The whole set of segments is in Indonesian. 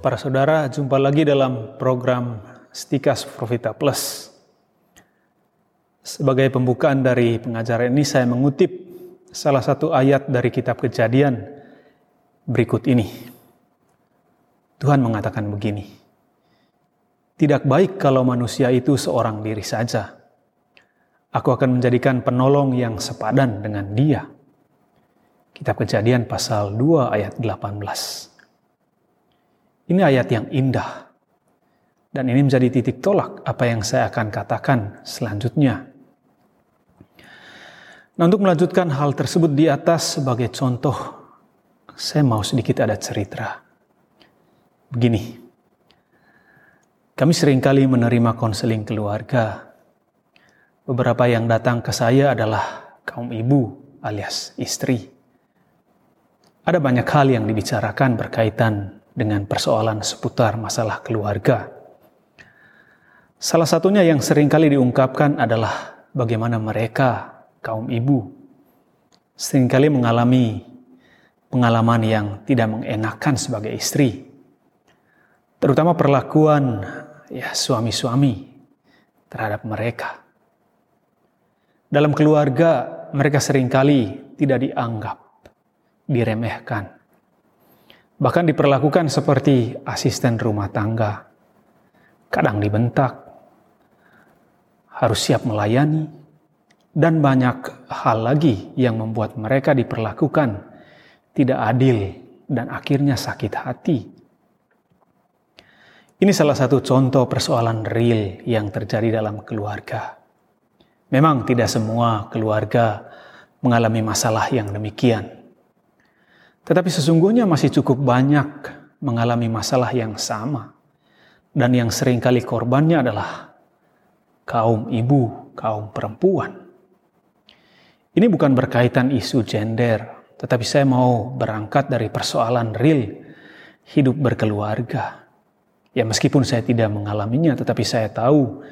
para saudara, jumpa lagi dalam program Stikas Profita Plus. Sebagai pembukaan dari pengajaran ini, saya mengutip salah satu ayat dari kitab kejadian berikut ini. Tuhan mengatakan begini, Tidak baik kalau manusia itu seorang diri saja. Aku akan menjadikan penolong yang sepadan dengan dia. Kitab kejadian pasal 2 ayat 18. Ini ayat yang indah. Dan ini menjadi titik tolak apa yang saya akan katakan selanjutnya. Nah, untuk melanjutkan hal tersebut di atas sebagai contoh, saya mau sedikit ada cerita. Begini, kami sering kali menerima konseling keluarga. Beberapa yang datang ke saya adalah kaum ibu alias istri. Ada banyak hal yang dibicarakan berkaitan dengan persoalan seputar masalah keluarga. Salah satunya yang sering kali diungkapkan adalah bagaimana mereka, kaum ibu, sering kali mengalami pengalaman yang tidak mengenakan sebagai istri. Terutama perlakuan ya suami-suami terhadap mereka. Dalam keluarga, mereka sering kali tidak dianggap, diremehkan bahkan diperlakukan seperti asisten rumah tangga. Kadang dibentak, harus siap melayani, dan banyak hal lagi yang membuat mereka diperlakukan tidak adil dan akhirnya sakit hati. Ini salah satu contoh persoalan real yang terjadi dalam keluarga. Memang tidak semua keluarga mengalami masalah yang demikian. Tetapi sesungguhnya masih cukup banyak mengalami masalah yang sama. Dan yang sering kali korbannya adalah kaum ibu, kaum perempuan. Ini bukan berkaitan isu gender, tetapi saya mau berangkat dari persoalan real hidup berkeluarga. Ya meskipun saya tidak mengalaminya, tetapi saya tahu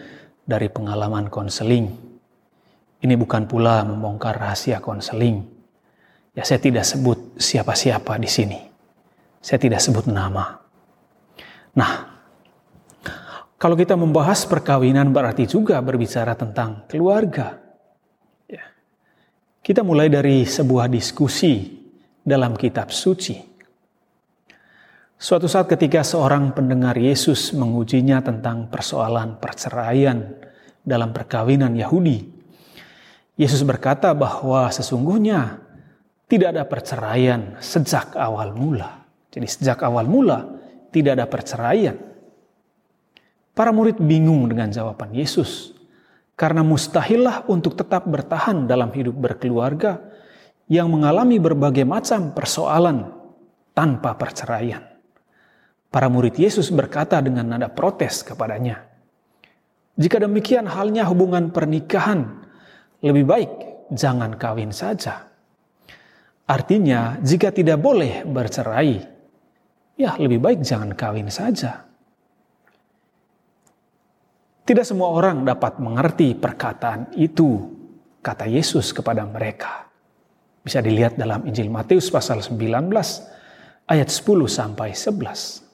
dari pengalaman konseling. Ini bukan pula membongkar rahasia konseling Ya saya tidak sebut siapa-siapa di sini. Saya tidak sebut nama. Nah, kalau kita membahas perkawinan berarti juga berbicara tentang keluarga. Ya. Kita mulai dari sebuah diskusi dalam kitab suci. Suatu saat ketika seorang pendengar Yesus mengujinya tentang persoalan perceraian dalam perkawinan Yahudi, Yesus berkata bahwa sesungguhnya tidak ada perceraian sejak awal mula. Jadi sejak awal mula tidak ada perceraian. Para murid bingung dengan jawaban Yesus. Karena mustahillah untuk tetap bertahan dalam hidup berkeluarga yang mengalami berbagai macam persoalan tanpa perceraian. Para murid Yesus berkata dengan nada protes kepadanya, "Jika demikian halnya hubungan pernikahan, lebih baik jangan kawin saja." Artinya, jika tidak boleh bercerai, ya lebih baik jangan kawin saja. Tidak semua orang dapat mengerti perkataan itu, kata Yesus kepada mereka. Bisa dilihat dalam Injil Matius pasal 19 ayat 10 sampai 11.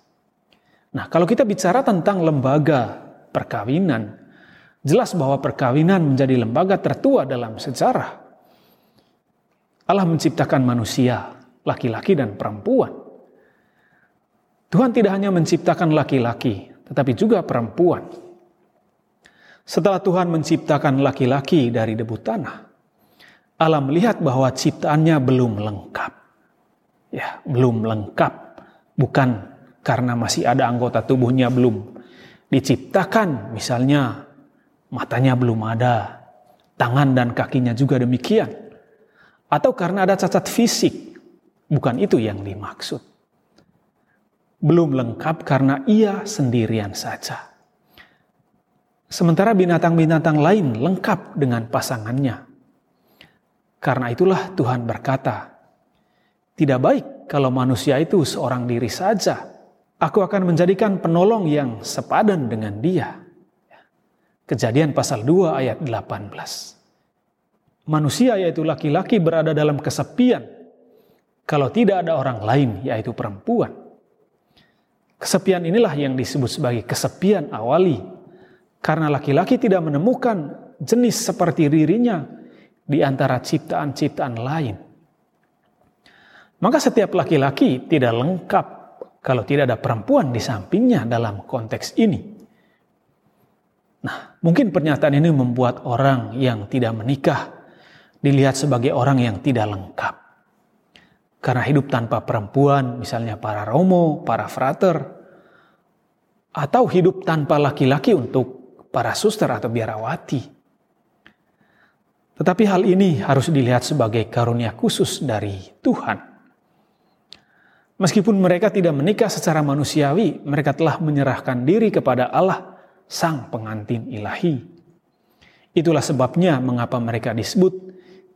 Nah, kalau kita bicara tentang lembaga perkawinan, jelas bahwa perkawinan menjadi lembaga tertua dalam sejarah Allah menciptakan manusia, laki-laki dan perempuan. Tuhan tidak hanya menciptakan laki-laki, tetapi juga perempuan. Setelah Tuhan menciptakan laki-laki dari debu tanah, Allah melihat bahwa ciptaannya belum lengkap. Ya, belum lengkap. Bukan karena masih ada anggota tubuhnya belum diciptakan, misalnya matanya belum ada, tangan dan kakinya juga demikian atau karena ada cacat fisik. Bukan itu yang dimaksud. Belum lengkap karena ia sendirian saja. Sementara binatang-binatang lain lengkap dengan pasangannya. Karena itulah Tuhan berkata, "Tidak baik kalau manusia itu seorang diri saja. Aku akan menjadikan penolong yang sepadan dengan dia." Kejadian pasal 2 ayat 18 manusia yaitu laki-laki berada dalam kesepian kalau tidak ada orang lain yaitu perempuan. Kesepian inilah yang disebut sebagai kesepian awali, karena laki-laki tidak menemukan jenis seperti dirinya di antara ciptaan-ciptaan lain. Maka setiap laki-laki tidak lengkap kalau tidak ada perempuan di sampingnya dalam konteks ini. Nah, mungkin pernyataan ini membuat orang yang tidak menikah dilihat sebagai orang yang tidak lengkap. Karena hidup tanpa perempuan, misalnya para romo, para frater, atau hidup tanpa laki-laki untuk para suster atau biarawati. Tetapi hal ini harus dilihat sebagai karunia khusus dari Tuhan. Meskipun mereka tidak menikah secara manusiawi, mereka telah menyerahkan diri kepada Allah, Sang Pengantin Ilahi. Itulah sebabnya mengapa mereka disebut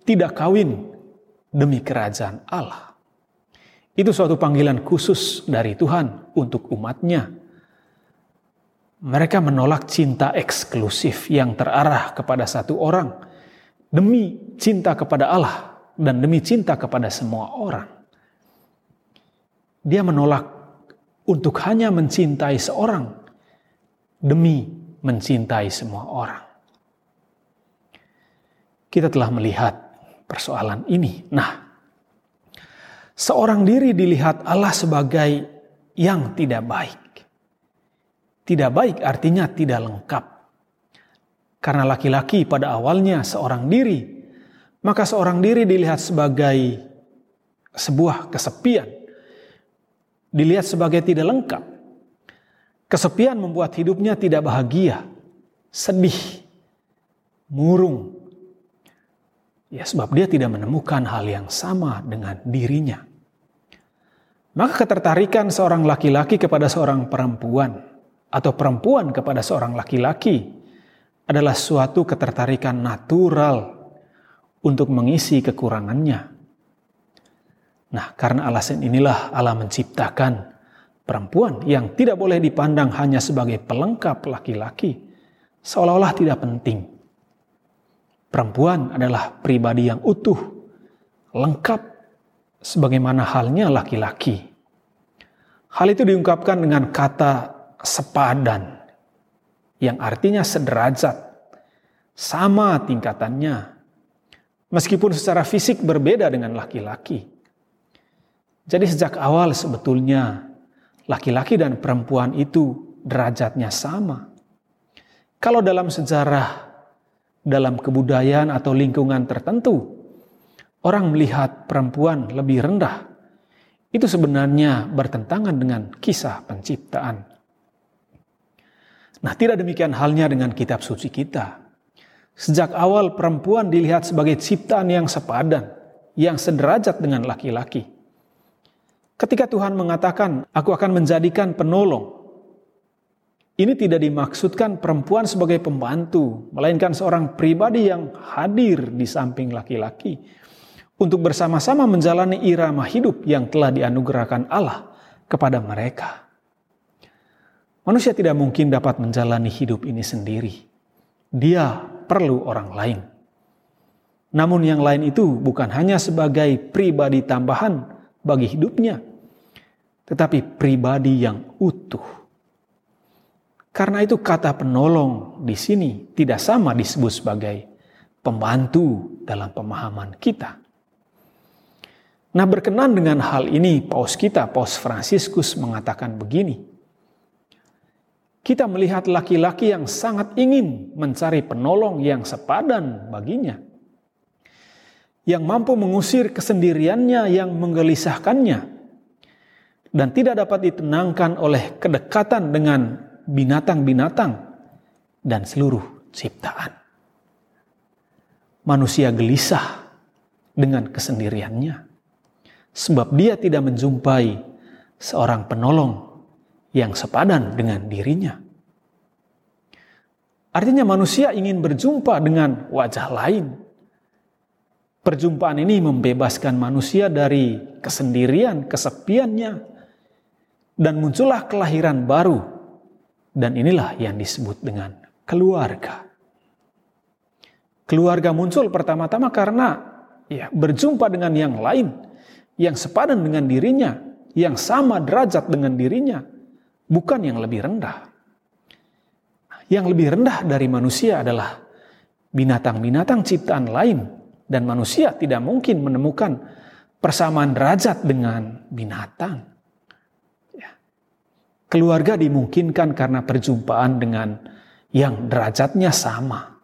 tidak kawin demi kerajaan Allah. Itu suatu panggilan khusus dari Tuhan untuk umatnya. Mereka menolak cinta eksklusif yang terarah kepada satu orang demi cinta kepada Allah dan demi cinta kepada semua orang. Dia menolak untuk hanya mencintai seorang demi mencintai semua orang. Kita telah melihat persoalan ini. Nah, seorang diri dilihat Allah sebagai yang tidak baik. Tidak baik artinya tidak lengkap. Karena laki-laki pada awalnya seorang diri, maka seorang diri dilihat sebagai sebuah kesepian dilihat sebagai tidak lengkap. Kesepian membuat hidupnya tidak bahagia, sedih, murung. Ya sebab dia tidak menemukan hal yang sama dengan dirinya. Maka ketertarikan seorang laki-laki kepada seorang perempuan atau perempuan kepada seorang laki-laki adalah suatu ketertarikan natural untuk mengisi kekurangannya. Nah, karena alasan inilah Allah menciptakan perempuan yang tidak boleh dipandang hanya sebagai pelengkap laki-laki, seolah-olah tidak penting. Perempuan adalah pribadi yang utuh, lengkap, sebagaimana halnya laki-laki. Hal itu diungkapkan dengan kata sepadan, yang artinya sederajat, sama tingkatannya, meskipun secara fisik berbeda dengan laki-laki. Jadi sejak awal sebetulnya laki-laki dan perempuan itu derajatnya sama. Kalau dalam sejarah, dalam kebudayaan atau lingkungan tertentu, orang melihat perempuan lebih rendah, itu sebenarnya bertentangan dengan kisah penciptaan. Nah, tidak demikian halnya dengan kitab suci kita. Sejak awal perempuan dilihat sebagai ciptaan yang sepadan, yang sederajat dengan laki-laki. Ketika Tuhan mengatakan, "Aku akan menjadikan penolong," ini tidak dimaksudkan perempuan sebagai pembantu, melainkan seorang pribadi yang hadir di samping laki-laki untuk bersama-sama menjalani irama hidup yang telah dianugerahkan Allah kepada mereka. Manusia tidak mungkin dapat menjalani hidup ini sendiri. Dia perlu orang lain. Namun, yang lain itu bukan hanya sebagai pribadi tambahan bagi hidupnya, tetapi pribadi yang utuh. Karena itu kata penolong di sini tidak sama disebut sebagai pembantu dalam pemahaman kita. Nah berkenan dengan hal ini paus kita, paus Fransiskus mengatakan begini. Kita melihat laki-laki yang sangat ingin mencari penolong yang sepadan baginya. Yang mampu mengusir kesendiriannya yang menggelisahkannya dan tidak dapat ditenangkan oleh kedekatan dengan binatang-binatang dan seluruh ciptaan. Manusia gelisah dengan kesendiriannya, sebab dia tidak menjumpai seorang penolong yang sepadan dengan dirinya. Artinya, manusia ingin berjumpa dengan wajah lain. Perjumpaan ini membebaskan manusia dari kesendirian, kesepiannya, dan muncullah kelahiran baru. Dan inilah yang disebut dengan keluarga. Keluarga muncul pertama-tama karena ya berjumpa dengan yang lain yang sepadan dengan dirinya, yang sama derajat dengan dirinya, bukan yang lebih rendah. Yang lebih rendah dari manusia adalah binatang-binatang ciptaan lain dan manusia tidak mungkin menemukan persamaan derajat dengan binatang. Keluarga dimungkinkan karena perjumpaan dengan yang derajatnya sama.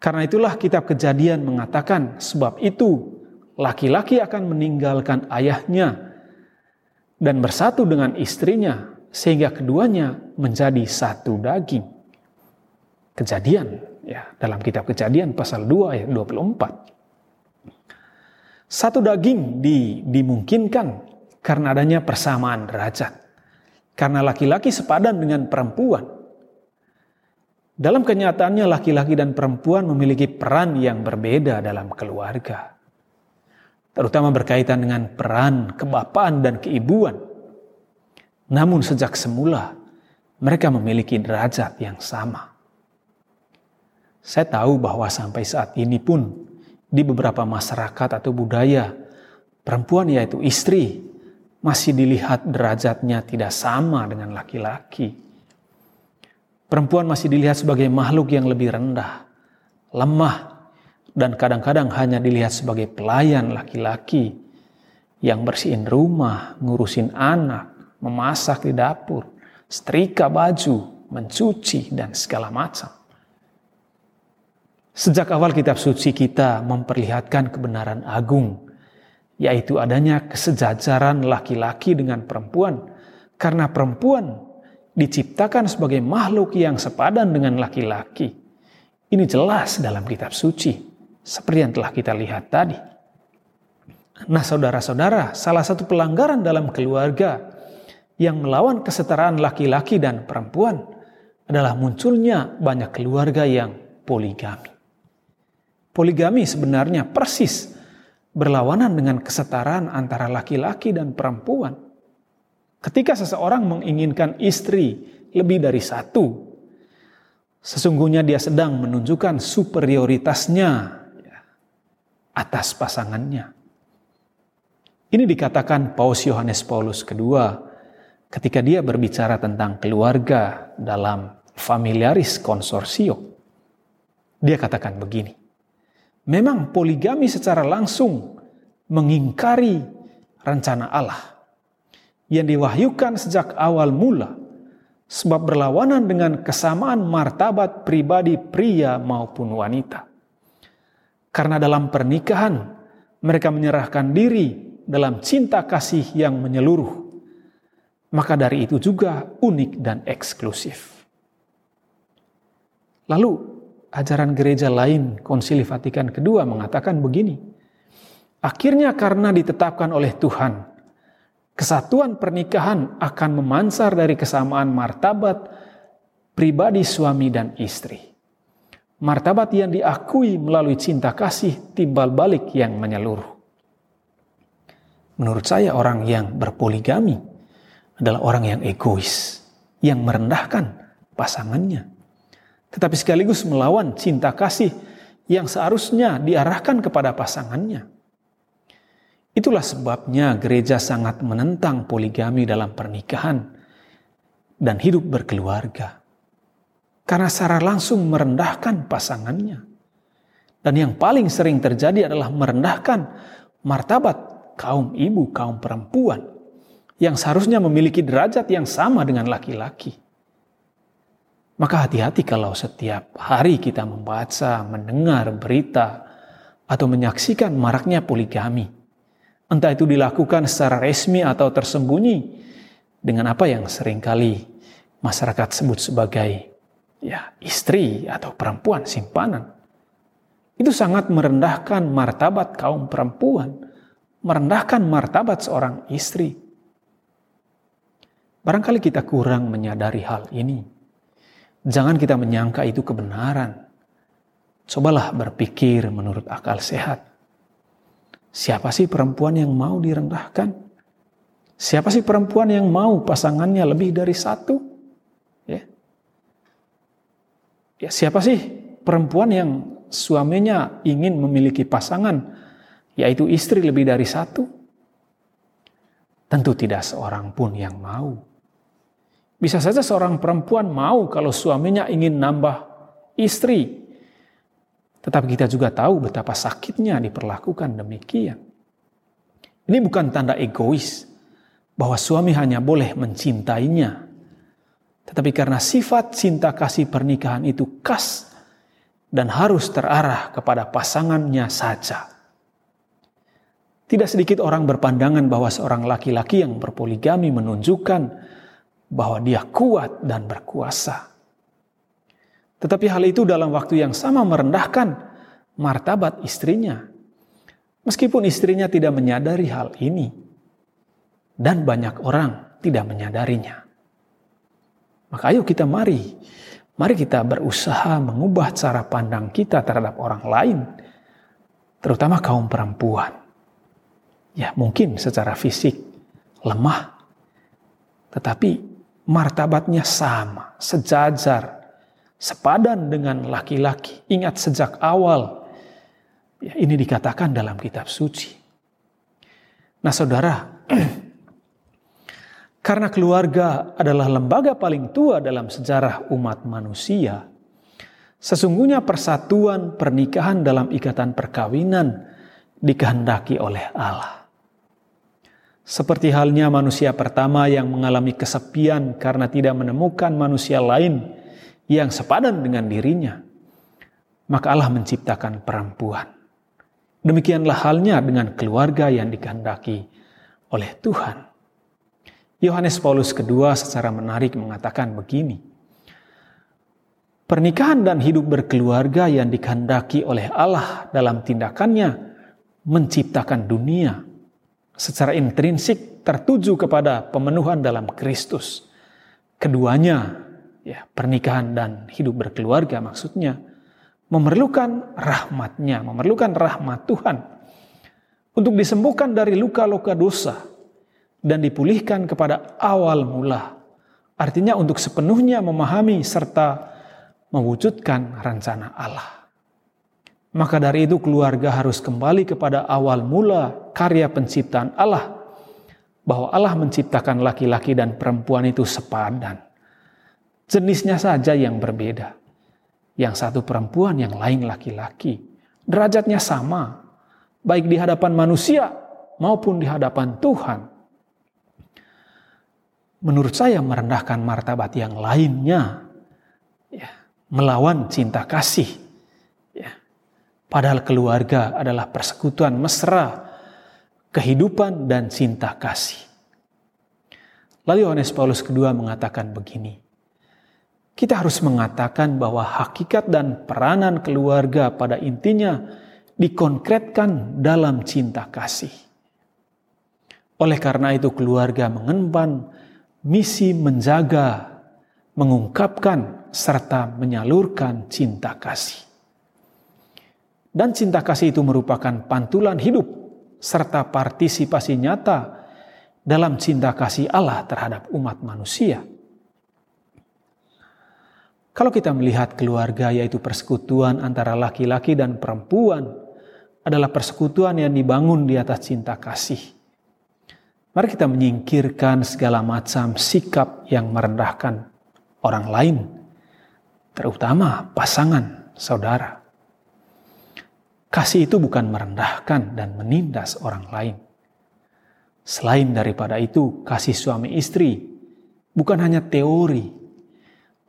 Karena itulah kitab kejadian mengatakan sebab itu laki-laki akan meninggalkan ayahnya dan bersatu dengan istrinya sehingga keduanya menjadi satu daging. Kejadian ya dalam kitab Kejadian pasal 2 ayat 24. Satu daging di, dimungkinkan karena adanya persamaan derajat. Karena laki-laki sepadan dengan perempuan. Dalam kenyataannya laki-laki dan perempuan memiliki peran yang berbeda dalam keluarga. Terutama berkaitan dengan peran kebapaan dan keibuan namun sejak semula mereka memiliki derajat yang sama. Saya tahu bahwa sampai saat ini pun di beberapa masyarakat atau budaya perempuan yaitu istri masih dilihat derajatnya tidak sama dengan laki-laki. Perempuan masih dilihat sebagai makhluk yang lebih rendah, lemah, dan kadang-kadang hanya dilihat sebagai pelayan laki-laki yang bersihin rumah, ngurusin anak, memasak di dapur, setrika baju, mencuci, dan segala macam. Sejak awal kitab suci kita memperlihatkan kebenaran agung, yaitu adanya kesejajaran laki-laki dengan perempuan, karena perempuan diciptakan sebagai makhluk yang sepadan dengan laki-laki. Ini jelas dalam kitab suci, seperti yang telah kita lihat tadi. Nah, saudara-saudara, salah satu pelanggaran dalam keluarga yang melawan kesetaraan laki-laki dan perempuan adalah munculnya banyak keluarga yang poligami. Poligami sebenarnya persis berlawanan dengan kesetaraan antara laki-laki dan perempuan. Ketika seseorang menginginkan istri lebih dari satu, sesungguhnya dia sedang menunjukkan superioritasnya atas pasangannya. Ini dikatakan Paus Yohanes Paulus II ketika dia berbicara tentang keluarga dalam familiaris konsorsio. Dia katakan begini, memang poligami secara langsung mengingkari rencana Allah yang diwahyukan sejak awal mula sebab berlawanan dengan kesamaan martabat pribadi pria maupun wanita. Karena dalam pernikahan mereka menyerahkan diri dalam cinta kasih yang menyeluruh maka dari itu juga unik dan eksklusif. Lalu ajaran gereja lain Konsili Vatikan kedua mengatakan begini. Akhirnya karena ditetapkan oleh Tuhan, kesatuan pernikahan akan memansar dari kesamaan martabat pribadi suami dan istri. Martabat yang diakui melalui cinta kasih timbal balik yang menyeluruh. Menurut saya orang yang berpoligami adalah orang yang egois, yang merendahkan pasangannya, tetapi sekaligus melawan cinta kasih yang seharusnya diarahkan kepada pasangannya. Itulah sebabnya gereja sangat menentang poligami dalam pernikahan dan hidup berkeluarga. Karena secara langsung merendahkan pasangannya. Dan yang paling sering terjadi adalah merendahkan martabat kaum ibu, kaum perempuan yang seharusnya memiliki derajat yang sama dengan laki-laki. Maka hati-hati kalau setiap hari kita membaca, mendengar berita, atau menyaksikan maraknya poligami. Entah itu dilakukan secara resmi atau tersembunyi dengan apa yang sering kali masyarakat sebut sebagai ya istri atau perempuan simpanan. Itu sangat merendahkan martabat kaum perempuan, merendahkan martabat seorang istri. Barangkali kita kurang menyadari hal ini. Jangan kita menyangka itu kebenaran. Cobalah berpikir menurut akal sehat. Siapa sih perempuan yang mau direndahkan? Siapa sih perempuan yang mau pasangannya lebih dari satu? Ya. ya siapa sih perempuan yang suaminya ingin memiliki pasangan, yaitu istri lebih dari satu? Tentu tidak seorang pun yang mau. Bisa saja seorang perempuan mau kalau suaminya ingin nambah istri. Tetapi kita juga tahu betapa sakitnya diperlakukan demikian. Ini bukan tanda egois bahwa suami hanya boleh mencintainya. Tetapi karena sifat cinta kasih pernikahan itu khas dan harus terarah kepada pasangannya saja. Tidak sedikit orang berpandangan bahwa seorang laki-laki yang berpoligami menunjukkan bahwa dia kuat dan berkuasa. Tetapi hal itu dalam waktu yang sama merendahkan martabat istrinya. Meskipun istrinya tidak menyadari hal ini. Dan banyak orang tidak menyadarinya. Maka ayo kita mari, mari kita berusaha mengubah cara pandang kita terhadap orang lain. Terutama kaum perempuan ya mungkin secara fisik lemah, tetapi martabatnya sama, sejajar, sepadan dengan laki-laki. Ingat sejak awal, ya, ini dikatakan dalam kitab suci. Nah saudara, karena keluarga adalah lembaga paling tua dalam sejarah umat manusia, sesungguhnya persatuan pernikahan dalam ikatan perkawinan dikehendaki oleh Allah. Seperti halnya manusia pertama yang mengalami kesepian karena tidak menemukan manusia lain yang sepadan dengan dirinya, maka Allah menciptakan perempuan. Demikianlah halnya dengan keluarga yang dikehendaki oleh Tuhan. Yohanes Paulus kedua secara menarik mengatakan begini. Pernikahan dan hidup berkeluarga yang dikehendaki oleh Allah dalam tindakannya menciptakan dunia secara intrinsik tertuju kepada pemenuhan dalam Kristus. Keduanya, ya, pernikahan dan hidup berkeluarga maksudnya, memerlukan rahmatnya, memerlukan rahmat Tuhan untuk disembuhkan dari luka-luka dosa dan dipulihkan kepada awal mula. Artinya untuk sepenuhnya memahami serta mewujudkan rencana Allah. Maka dari itu keluarga harus kembali kepada awal mula karya penciptaan Allah. Bahwa Allah menciptakan laki-laki dan perempuan itu sepadan. Jenisnya saja yang berbeda. Yang satu perempuan, yang lain laki-laki. Derajatnya sama. Baik di hadapan manusia maupun di hadapan Tuhan. Menurut saya merendahkan martabat yang lainnya. Ya, melawan cinta kasih Padahal keluarga adalah persekutuan mesra, kehidupan dan cinta kasih. Lalu Yohanes Paulus kedua mengatakan begini. Kita harus mengatakan bahwa hakikat dan peranan keluarga pada intinya dikonkretkan dalam cinta kasih. Oleh karena itu keluarga mengemban misi menjaga, mengungkapkan, serta menyalurkan cinta kasih. Dan cinta kasih itu merupakan pantulan hidup serta partisipasi nyata dalam cinta kasih Allah terhadap umat manusia. Kalau kita melihat keluarga yaitu persekutuan antara laki-laki dan perempuan adalah persekutuan yang dibangun di atas cinta kasih. Mari kita menyingkirkan segala macam sikap yang merendahkan orang lain, terutama pasangan saudara. Kasih itu bukan merendahkan dan menindas orang lain. Selain daripada itu, kasih suami istri bukan hanya teori,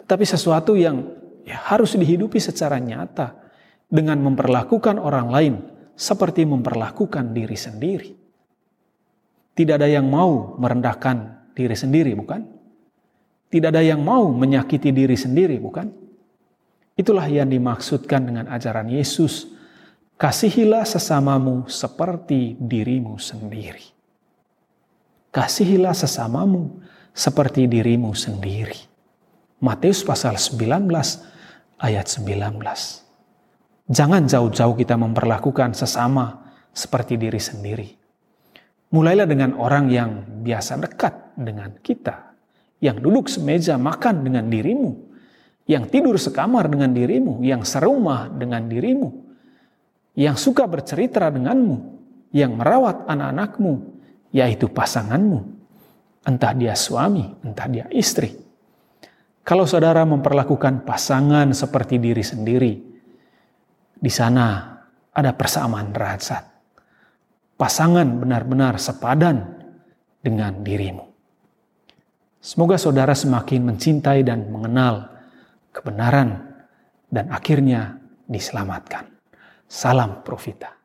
tetapi sesuatu yang ya, harus dihidupi secara nyata dengan memperlakukan orang lain seperti memperlakukan diri sendiri. Tidak ada yang mau merendahkan diri sendiri, bukan? Tidak ada yang mau menyakiti diri sendiri, bukan? Itulah yang dimaksudkan dengan ajaran Yesus Kasihilah sesamamu seperti dirimu sendiri. Kasihilah sesamamu seperti dirimu sendiri. Matius pasal 19 ayat 19. Jangan jauh-jauh kita memperlakukan sesama seperti diri sendiri. Mulailah dengan orang yang biasa dekat dengan kita, yang duduk semeja makan dengan dirimu, yang tidur sekamar dengan dirimu, yang serumah dengan dirimu, yang suka bercerita denganmu, yang merawat anak-anakmu, yaitu pasanganmu. Entah dia suami, entah dia istri. Kalau saudara memperlakukan pasangan seperti diri sendiri, di sana ada persamaan derajat. Pasangan benar-benar sepadan dengan dirimu. Semoga saudara semakin mencintai dan mengenal kebenaran dan akhirnya diselamatkan. Salam Profita.